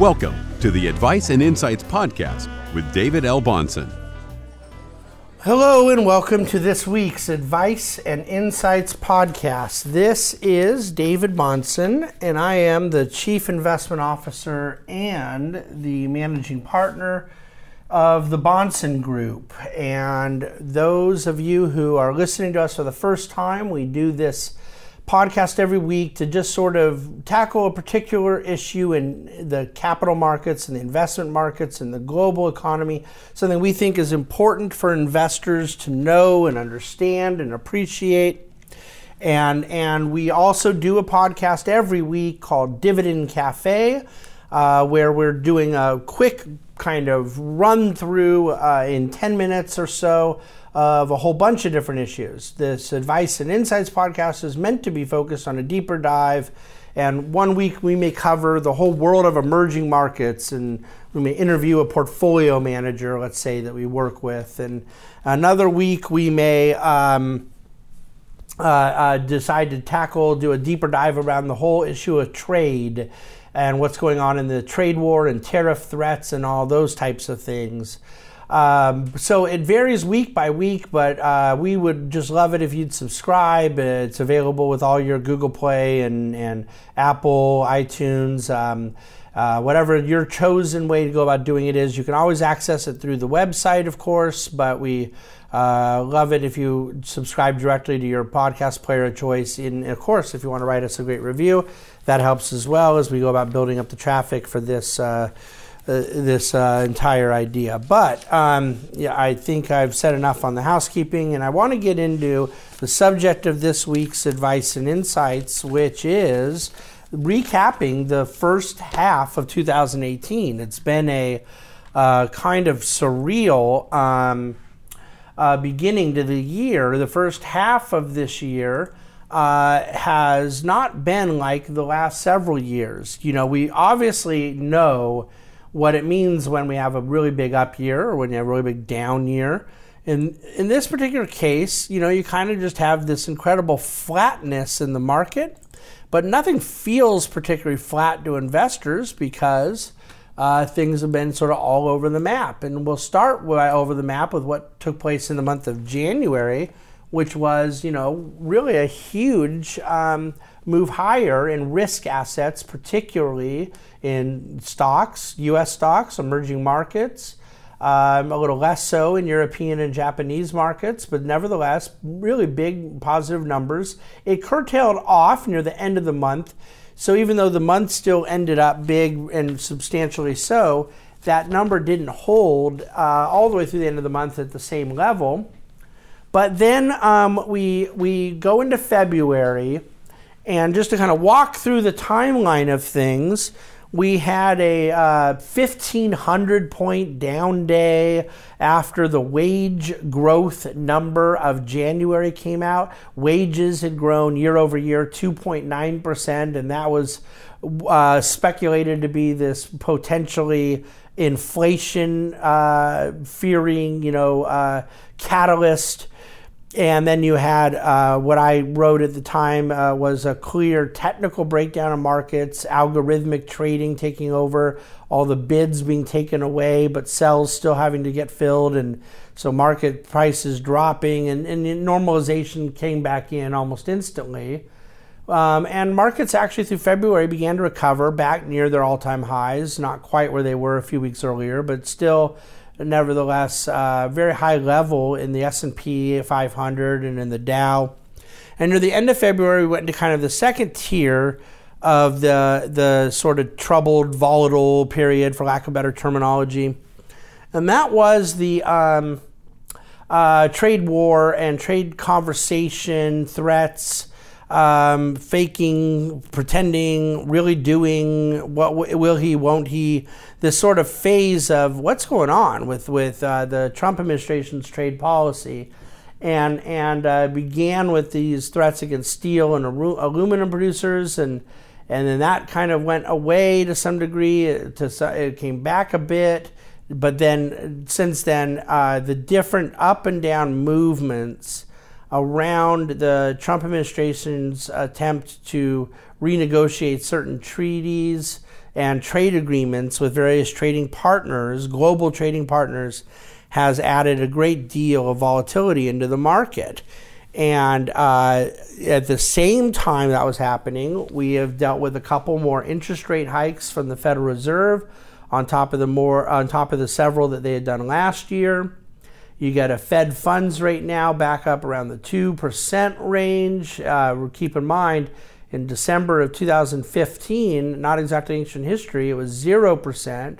Welcome to the Advice and Insights Podcast with David L. Bahnsen. Hello, and welcome to this week's Advice and Insights Podcast. This is David Bahnsen, and I am the Chief Investment Officer and the Managing Partner of the Bahnsen Group. And those of you who are listening to us for the first time, we do this podcast every week to just sort of tackle a particular issue in the capital markets and the investment markets and the global economy, something we think is important for investors to know and understand and appreciate. And, and we also do a podcast every week called Dividend Cafe, uh, where we're doing a quick kind of run through uh, in 10 minutes or so of a whole bunch of different issues. This Advice and Insights podcast is meant to be focused on a deeper dive. And one week we may cover the whole world of emerging markets, and we may interview a portfolio manager, let's say, that we work with. And another week we may um, uh, uh, decide to tackle, do a deeper dive around the whole issue of trade and what's going on in the trade war and tariff threats and all those types of things. Um, so it varies week by week, but uh, we would just love it if you'd subscribe. It's available with all your Google Play and, and Apple, iTunes. Um, uh, whatever your chosen way to go about doing it is, you can always access it through the website, of course, but we uh, love it if you subscribe directly to your podcast player of choice. And of course, if you want to write us a great review, that helps as well as we go about building up the traffic for this. Uh, this uh, entire idea. But um, yeah, I think I've said enough on the housekeeping, and I want to get into the subject of this week's advice and insights, which is recapping the first half of 2018. It's been a uh, kind of surreal um, uh, beginning to the year. The first half of this year. Uh, has not been like the last several years. You know, we obviously know what it means when we have a really big up year or when you have a really big down year. In, in this particular case, you know, you kind of just have this incredible flatness in the market, but nothing feels particularly flat to investors because uh, things have been sort of all over the map. And we'll start with, over the map with what took place in the month of January, which was, you know, really a huge um, move higher in risk assets, particularly in stocks, US stocks, emerging markets. Um, a little less so in European and Japanese markets, but nevertheless, really big positive numbers. It curtailed off near the end of the month. So even though the month still ended up big and substantially so, that number didn't hold uh, all the way through the end of the month at the same level. But then um, we we go into February, and just to kind of walk through the timeline of things, we had a uh, 1,500 point down day after the wage growth number of January came out. Wages had grown year over year 2.9%, and that was uh, speculated to be this potentially inflation uh, fearing, you know, uh, catalyst and then you had uh, what I wrote at the time uh, was a clear technical breakdown of markets, algorithmic trading taking over, all the bids being taken away, but sells still having to get filled, and so market prices dropping, and, and normalization came back in almost instantly. Um, and markets actually through February began to recover back near their all-time highs, not quite where they were a few weeks earlier, but still nevertheless uh, very high level in the S&P 500 and in the Dow. And near the end of February, we went into kind of the second tier of the the sort of troubled, volatile period, for lack of better terminology, and that was the um, uh, trade war and trade conversation threats um, faking, pretending, really doing what will he, won't he? This sort of phase of what's going on with with uh, the Trump administration's trade policy, and and uh, began with these threats against steel and aluminum producers, and and then that kind of went away to some degree. To it came back a bit, but then since then, uh, the different up and down movements around the Trump administration's attempt to renegotiate certain treaties and trade agreements with various trading partners, global trading partners, has added a great deal of volatility into the market. And uh, at the same time that was happening, we have dealt with a couple more interest rate hikes from the Federal Reserve on top of the more on top of the several that they had done last year. You get a Fed funds rate now back up around the 2% range. Uh, keep in mind, in December of 2015, not exactly ancient history, it was 0%.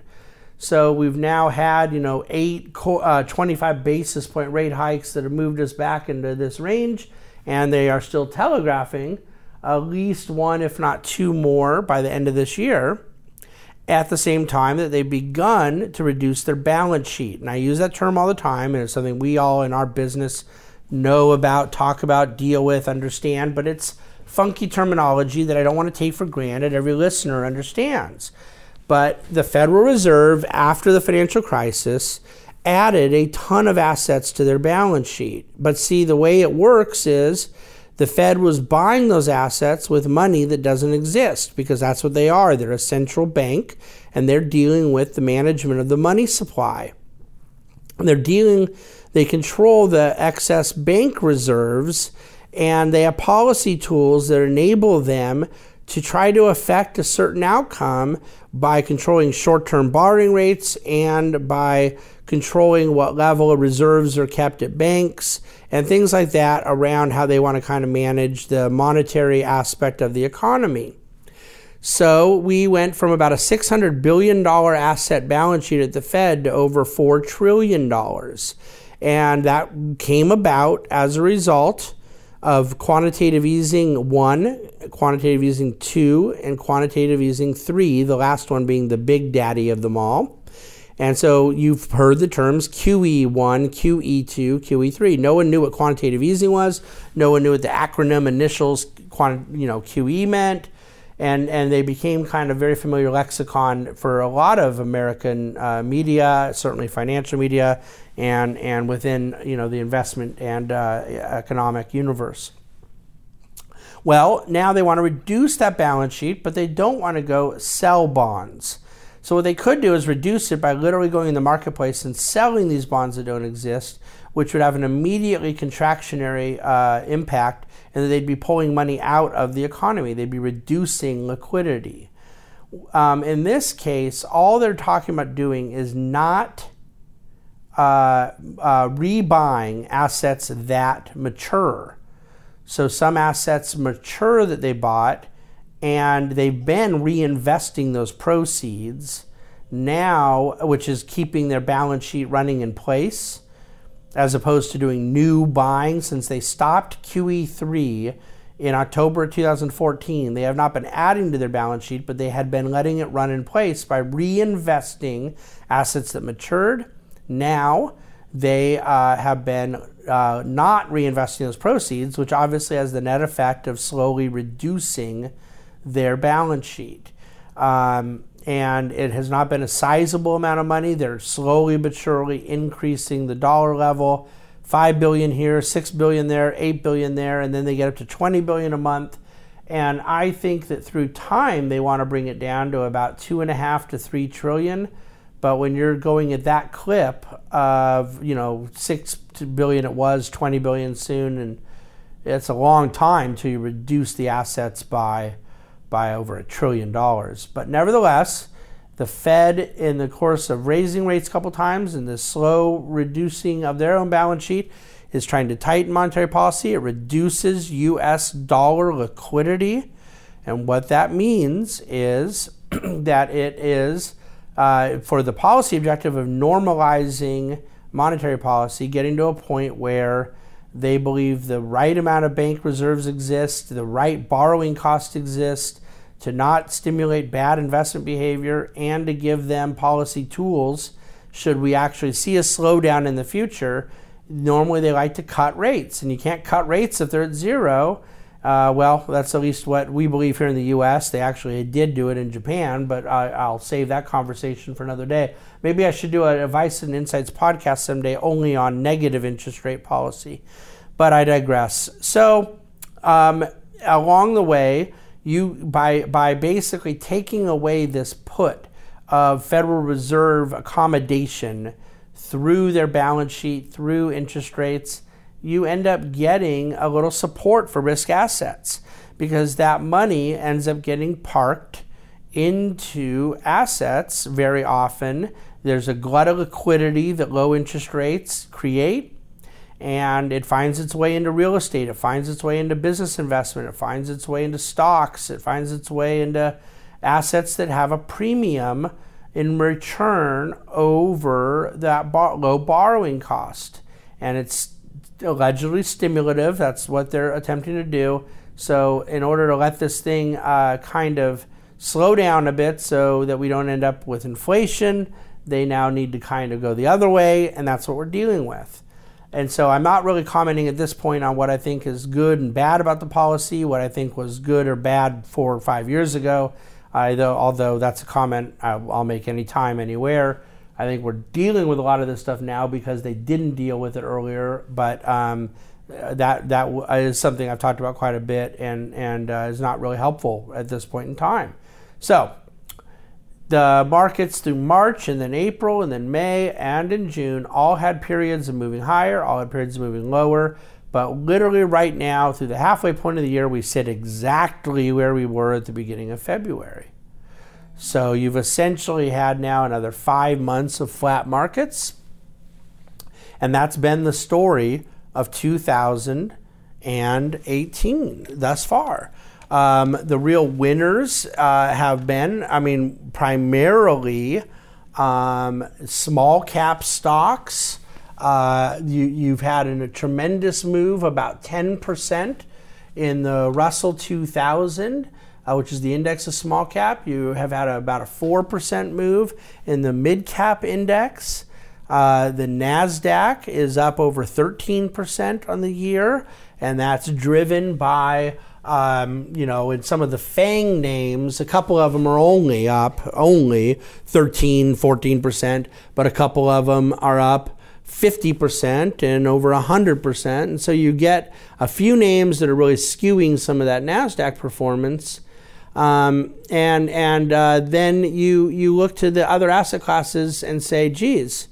So we've now had, you know, eight uh, 25 basis point rate hikes that have moved us back into this range, and they are still telegraphing at least one, if not two more, by the end of this year. At the same time that they've begun to reduce their balance sheet. And I use that term all the time, and it's something we all in our business know about, talk about, deal with, understand, but it's funky terminology that I don't want to take for granted every listener understands. But the Federal Reserve, after the financial crisis, added a ton of assets to their balance sheet. But see, the way it works is the Fed was buying those assets with money that doesn't exist because that's what they are. They're a central bank and they're dealing with the management of the money supply. They're dealing, they control the excess bank reserves and they have policy tools that enable them to try to affect a certain outcome by controlling short term borrowing rates and by controlling what level of reserves are kept at banks and things like that around how they want to kind of manage the monetary aspect of the economy. So we went from about a $600 billion asset balance sheet at the Fed to over $4 trillion. And that came about as a result of quantitative easing one, quantitative easing two, and quantitative easing three, the last one being the big daddy of them all. And so you've heard the terms QE1, QE2, QE3. No one knew what quantitative easing was. No one knew what the acronym initials, you know, QE meant. And, and they became kind of very familiar lexicon for a lot of American uh, media, certainly financial media, and, and within you know, the investment and uh, economic universe. Well, now they want to reduce that balance sheet, but they don't want to go sell bonds. So what they could do is reduce it by literally going in the marketplace and selling these bonds that don't exist, which would have an immediately contractionary uh, impact, and that they'd be pulling money out of the economy. They'd be reducing liquidity. Um, in this case, all they're talking about doing is not uh, uh, rebuying assets that mature. So some assets mature that they bought, and they've been reinvesting those proceeds now, which is keeping their balance sheet running in place, as opposed to doing new buying since they stopped QE3 in October 2014. They have not been adding to their balance sheet, but they had been letting it run in place by reinvesting assets that matured now they uh, have been uh, not reinvesting those proceeds, which obviously has the net effect of slowly reducing their balance sheet. Um, and it has not been a sizable amount of money. They're slowly but surely increasing the dollar level. 5 billion here, 6 billion there, 8 billion there, and then they get up to 20 billion a month. And I think that through time they want to bring it down to about two and a half to three trillion but when you're going at that clip of, you know, 6 billion it was, 20 billion soon, and it's a long time to reduce the assets by, by over a trillion dollars. But nevertheless, the Fed, in the course of raising rates a couple times and the slow reducing of their own balance sheet, is trying to tighten monetary policy. It reduces US dollar liquidity. And what that means is that it is uh, for the policy objective of normalizing monetary policy, getting to a point where they believe the right amount of bank reserves exist, the right borrowing cost exists, to not stimulate bad investment behavior, and to give them policy tools should we actually see a slowdown in the future. Normally, they like to cut rates, and you can't cut rates if they're at zero. Uh, well, that's at least what we believe here in the U.S. They actually did do it in Japan, but I, will save that conversation for another day. Maybe I should do a Advice and Insights podcast someday only on negative interest rate policy. but I digress. So, um, along the way, you by by basically taking away this put of Federal Reserve accommodation through their balance sheet, through interest rates, you end up getting a little support for risk assets because that money ends up getting parked into assets very often. There's a glut of liquidity that low interest rates create, and it finds its way into real estate. It finds its way into business investment. It finds its way into stocks. It finds its way into assets that have a premium in return over that low borrowing cost. And it's allegedly stimulative. That's what they're attempting to do. So, in order to let this thing uh, kind of slow down a bit so that we don't end up with inflation, they now need to kind of go the other way, and that's what we're dealing with. And so I'm not really commenting at this point on what I think is good and bad about the policy, what I think was good or bad four or five years ago. Although, although that's a comment I'll make anytime, anywhere. I think we're dealing with a lot of this stuff now because they didn't deal with it earlier. But um, that that is something I've talked about quite a bit, and and uh, is not really helpful at this point in time. So the markets through March and then April and then May and in June all had periods of moving higher, all had periods of moving lower. But literally, right now, through the halfway point of the year, we sit exactly where we were at the beginning of February. So you've essentially had now another five months of flat markets. And that's been the story of 2018 thus far. Um, the real winners uh, have been, I mean, primarily um, small cap stocks uh, you, have had a tremendous move, about 10% in the Russell 2000, uh, which is the index of small cap. You have had a, about a 4% move in the mid cap index. Uh, the NASDAQ is up over 13% on the year, and that's driven by um, you know, in some of the FANG names, a couple of them are only up, only 13, 14%, but a couple of them are up 50% and over 100%. And so you get a few names that are really skewing some of that NASDAQ performance. Um, and and uh, then you, you look to the other asset classes and say, geez,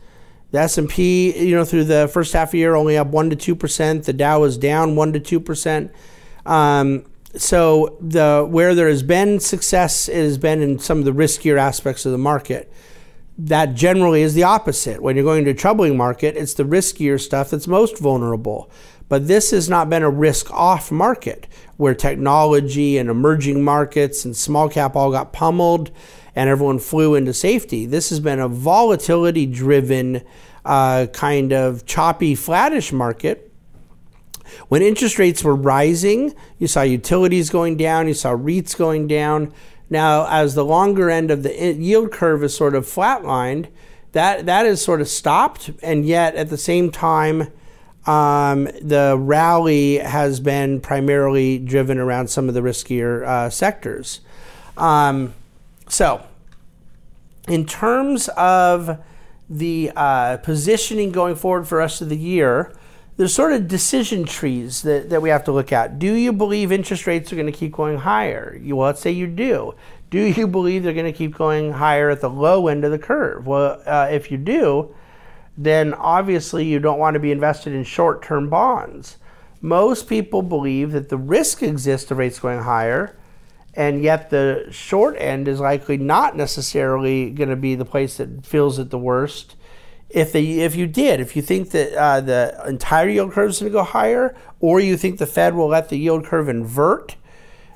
the S&P, you know, through the first half of the year only up 1 to 2%. The Dow is down 1 to 2%. Um, so the where there has been success it has been in some of the riskier aspects of the market that generally is the opposite. When you're going to a troubling market, it's the riskier stuff that's most vulnerable. But this has not been a risk off market where technology and emerging markets and small cap all got pummeled and everyone flew into safety. This has been a volatility driven, uh, kind of choppy, flattish market. When interest rates were rising, you saw utilities going down, you saw REITs going down. Now, as the longer end of the yield curve is sort of flatlined, that that is sort of stopped, and yet at the same time, um, the rally has been primarily driven around some of the riskier uh, sectors. Um, so, in terms of the uh, positioning going forward for the rest of the year, there's sort of decision trees that, that we have to look at. Do you believe interest rates are going to keep going higher? You, well, let's say you do. Do you believe they're going to keep going higher at the low end of the curve? Well, uh, if you do, then obviously you don't want to be invested in short term bonds. Most people believe that the risk exists of rates going higher, and yet the short end is likely not necessarily going to be the place that feels it the worst if they if you did if you think that uh, the entire yield curve is going to go higher or you think the fed will let the yield curve invert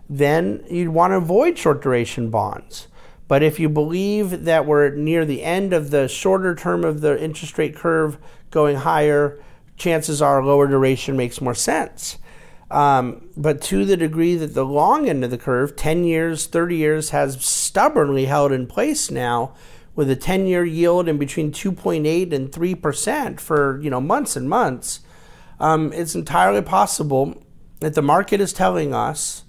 then you'd want to avoid short duration bonds but if you believe that we're near the end of the shorter term of the interest rate curve going higher chances are lower duration makes more sense. Um, but to the degree that the long end of the curve 10 years 30 years has stubbornly held in place now with a 10 year yield in between 2.8 and 3% for you know months and months, um, it's entirely possible that the market is telling us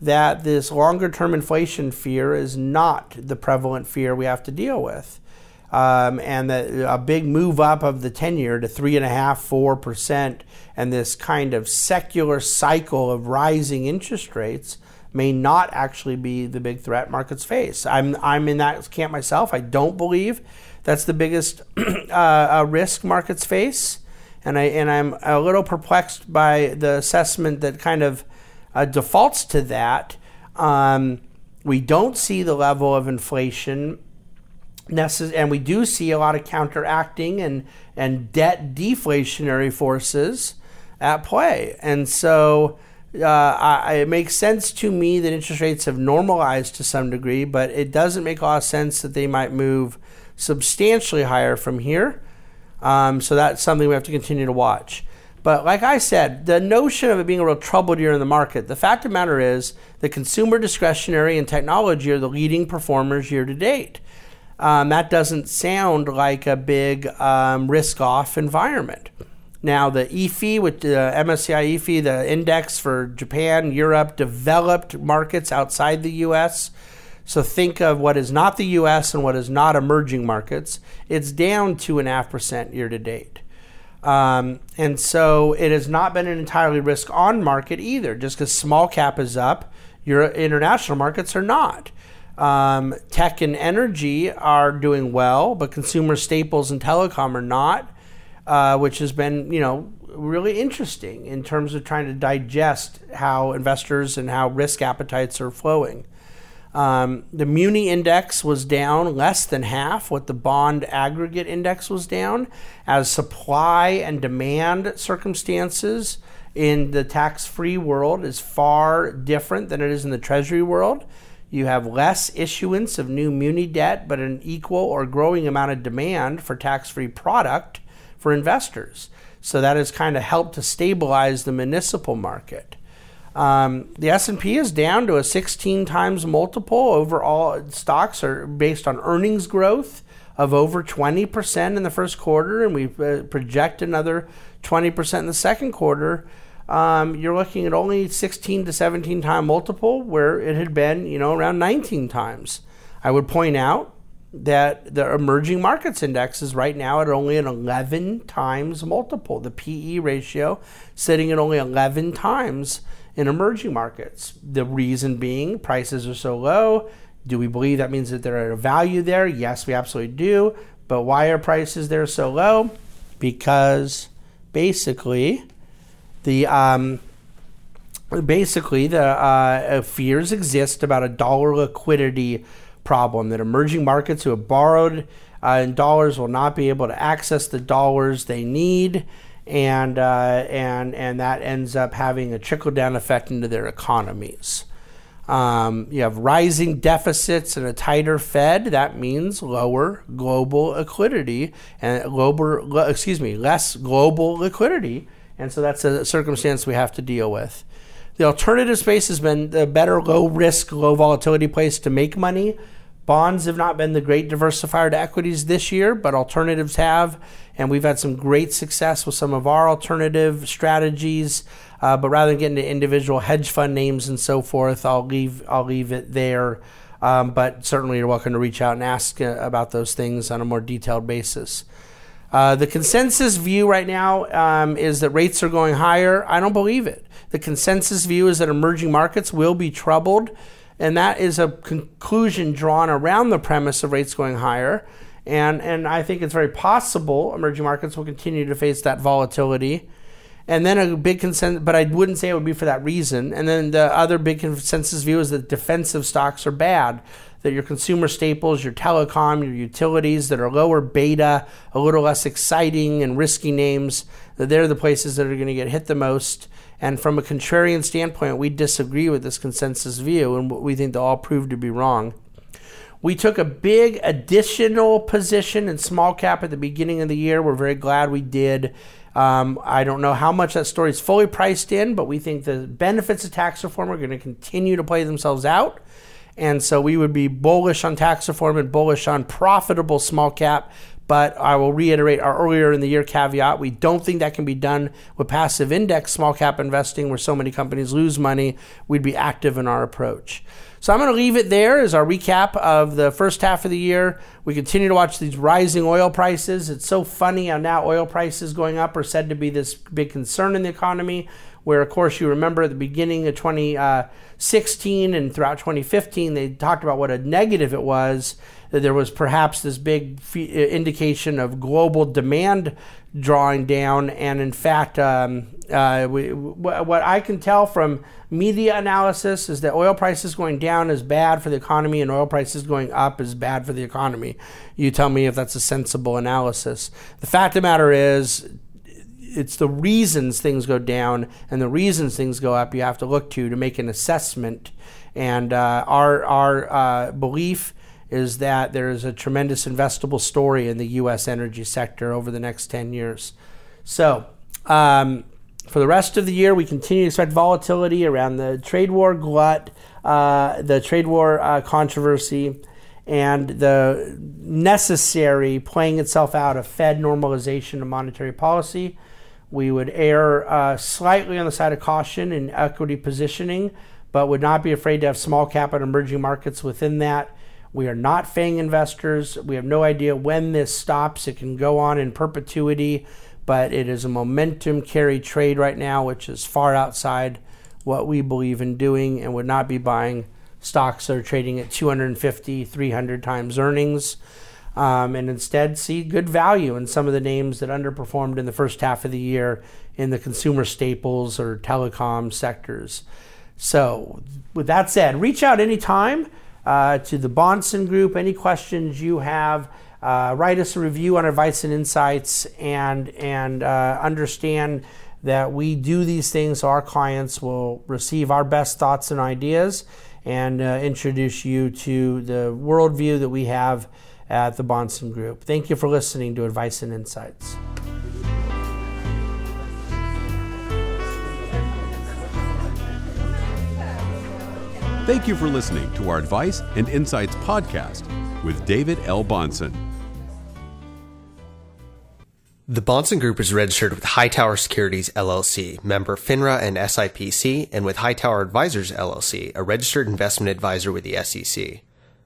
that this longer term inflation fear is not the prevalent fear we have to deal with. um, and that a big move up of the 10 year to three and a half, four percent, and this kind of secular cycle of rising interest rates may not actually be the big threat markets face. I'm, I'm in that camp myself. I don't believe that's the biggest uh, risk markets face. And, I, and I'm a little perplexed by the assessment that kind of uh, defaults to that. Um, we don't see the level of inflation necess- and we do see a lot of counteracting and, and debt deflationary forces at play. And so uh, I, it makes sense to me that interest rates have normalized to some degree, but it doesn't make a lot of sense that they might move substantially higher from here. Um, so that's something we have to continue to watch. But like I said, the notion of it being a real troubled year in the market, the fact of the matter is the consumer discretionary and technology are the leading performers year to date. Um, that doesn't sound like a big um, risk off environment. Now, the EAFE, with the MSCI EAFE, the index for Japan, Europe, developed markets outside the US, so think of what is not the US and what is not emerging markets, it's down 2.5% year to date. Um, and so it has not been an entirely risk on market either. Just because small cap is up, your international markets are not. Um, tech and energy are doing well, but consumer staples and telecom are not, uh, which has been, you know, really interesting in terms of trying to digest how investors and how risk appetites are flowing. Um, the Muni index was down less than half what the bond aggregate index was down, as supply and demand circumstances in the tax free world is far different than it is in the Treasury world. You have less issuance of new Muni debt, but an equal or growing amount of demand for tax free product for investors. So that has kind of helped to stabilize the municipal market. Um, the S&P is down to a 16 times multiple. Overall, stocks are based on earnings growth of over 20% in the first quarter, and we uh, project another 20% in the second quarter. Um, you're looking at only 16 to 17 time multiple, where it had been, you know, around 19 times. I would point out that the emerging markets index is right now at only an 11 times multiple. The PE ratio sitting at only 11 times in emerging markets. The reason being prices are so low. Do we believe that means that they're a value there? Yes, we absolutely do. But why are prices there so low? Because basically, the um, basically the uh, fears exist about a dollar liquidity problem that emerging markets who have borrowed uh, in dollars will not be able to access the dollars they need and uh, and and that ends up having a trickle down effect into their economies. Um, you have rising deficits and a tighter Fed. That means lower global liquidity and global, excuse me, less global liquidity, and so that's a circumstance we have to deal with. The alternative space has been the better low risk, low volatility place to make money. Bonds have not been the great diversifier to equities this year, but alternatives have. And we've had some great success with some of our alternative strategies. Uh, but rather than get into individual hedge fund names and so forth, I'll leave, I'll leave it there. Um, but certainly you're welcome to reach out and ask uh, about those things on a more detailed basis. Uh, the consensus view right now um, is that rates are going higher. I don't believe it. The consensus view is that emerging markets will be troubled and that is a conclusion drawn around the premise of rates going higher. And, and I think it's very possible emerging markets will continue to face that volatility. And then a big consensus, but I wouldn't say it would be for that reason. And then the other big consensus view is that defensive stocks are bad. That your consumer staples, your telecom, your utilities that are lower beta, a little less exciting and risky names, that they're the places that are going to get hit the most. And from a contrarian standpoint, we disagree with this consensus view, and what we think they'll all prove to be wrong. We took a big additional position in small cap at the beginning of the year. We're very glad we did. Um, I don't know how much that story is fully priced in, but we think the benefits of tax reform are going to continue to play themselves out. And so we would be bullish on tax reform and bullish on profitable small cap But I will reiterate our earlier in the year caveat. We don't think that can be done with passive index small cap investing where so many companies lose money. We'd be active in our approach. So I'm going to leave it there as our recap of the first half of the year. We continue to watch these rising oil prices. It's so funny how now oil prices going up are said to be this big concern in the economy where, of course, you remember at the beginning of 2016 and throughout 2015, they talked about what a negative it was, that there was perhaps this big indication of global demand drawing down. And in fact, um, uh, we, what I can tell from media analysis is that oil prices going down is bad for the economy and oil prices going up is bad for the economy. You tell me if that's a sensible analysis. The fact of the matter is, it's the reasons things go down and the reasons things go up you have to look to to make an assessment. And uh, our our uh, belief is that there is a tremendous investable story in the U.S. energy sector over the next 10 years. So, um, for the rest of the year, we continue to expect volatility around the trade war glut, uh, the trade war uh, controversy, and the necessary playing itself out of Fed normalization of monetary policy. We would err uh, slightly on the side of caution in equity positioning, but would not be afraid to have small cap and emerging markets within that. We are not FANG investors. We have no idea when this stops. It can go on in perpetuity, but it is a momentum carry trade right now, which is far outside what we believe in doing and would not be buying stocks that are trading at 250, 300 times earnings um, and instead see good value in some of the names that underperformed in the first half of the year in the consumer staples or telecom sectors. So, with that said, reach out anytime uh, to the Bahnsen Group. Any questions you have, uh, write us a review on Advice and Insights and, and uh, understand that we do these things so our clients will receive our best thoughts and ideas and uh, introduce you to the worldview that we have at the Bahnsen Group. Thank you for listening to Advice and Insights. Thank you for listening to our Advice and Insights podcast with David L. Bahnsen. The Bahnsen Group is registered with Hightower Securities LLC, member FINRA and SIPC, and with Hightower Advisors LLC, a registered investment advisor with the SEC.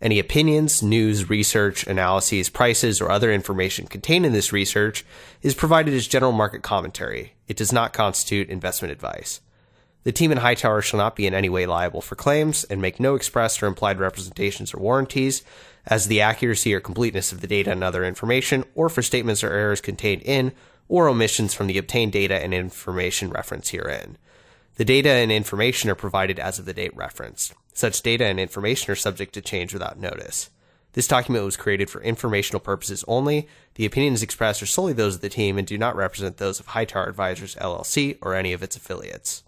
Any opinions, news, research, analyses, prices, or other information contained in this research is provided as general market commentary. It does not constitute investment advice. The team in Hightower shall not be in any way liable for claims and make no express or implied representations or warranties as the accuracy or completeness of the data and other information, or for statements or errors contained in or omissions from the obtained data and information referenced herein. The data and information are provided as of the date referenced. Such data and information are subject to change without notice. This document was created for informational purposes only. The opinions expressed are solely those of the team and do not represent those of Hightower Advisors LLC or any of its affiliates.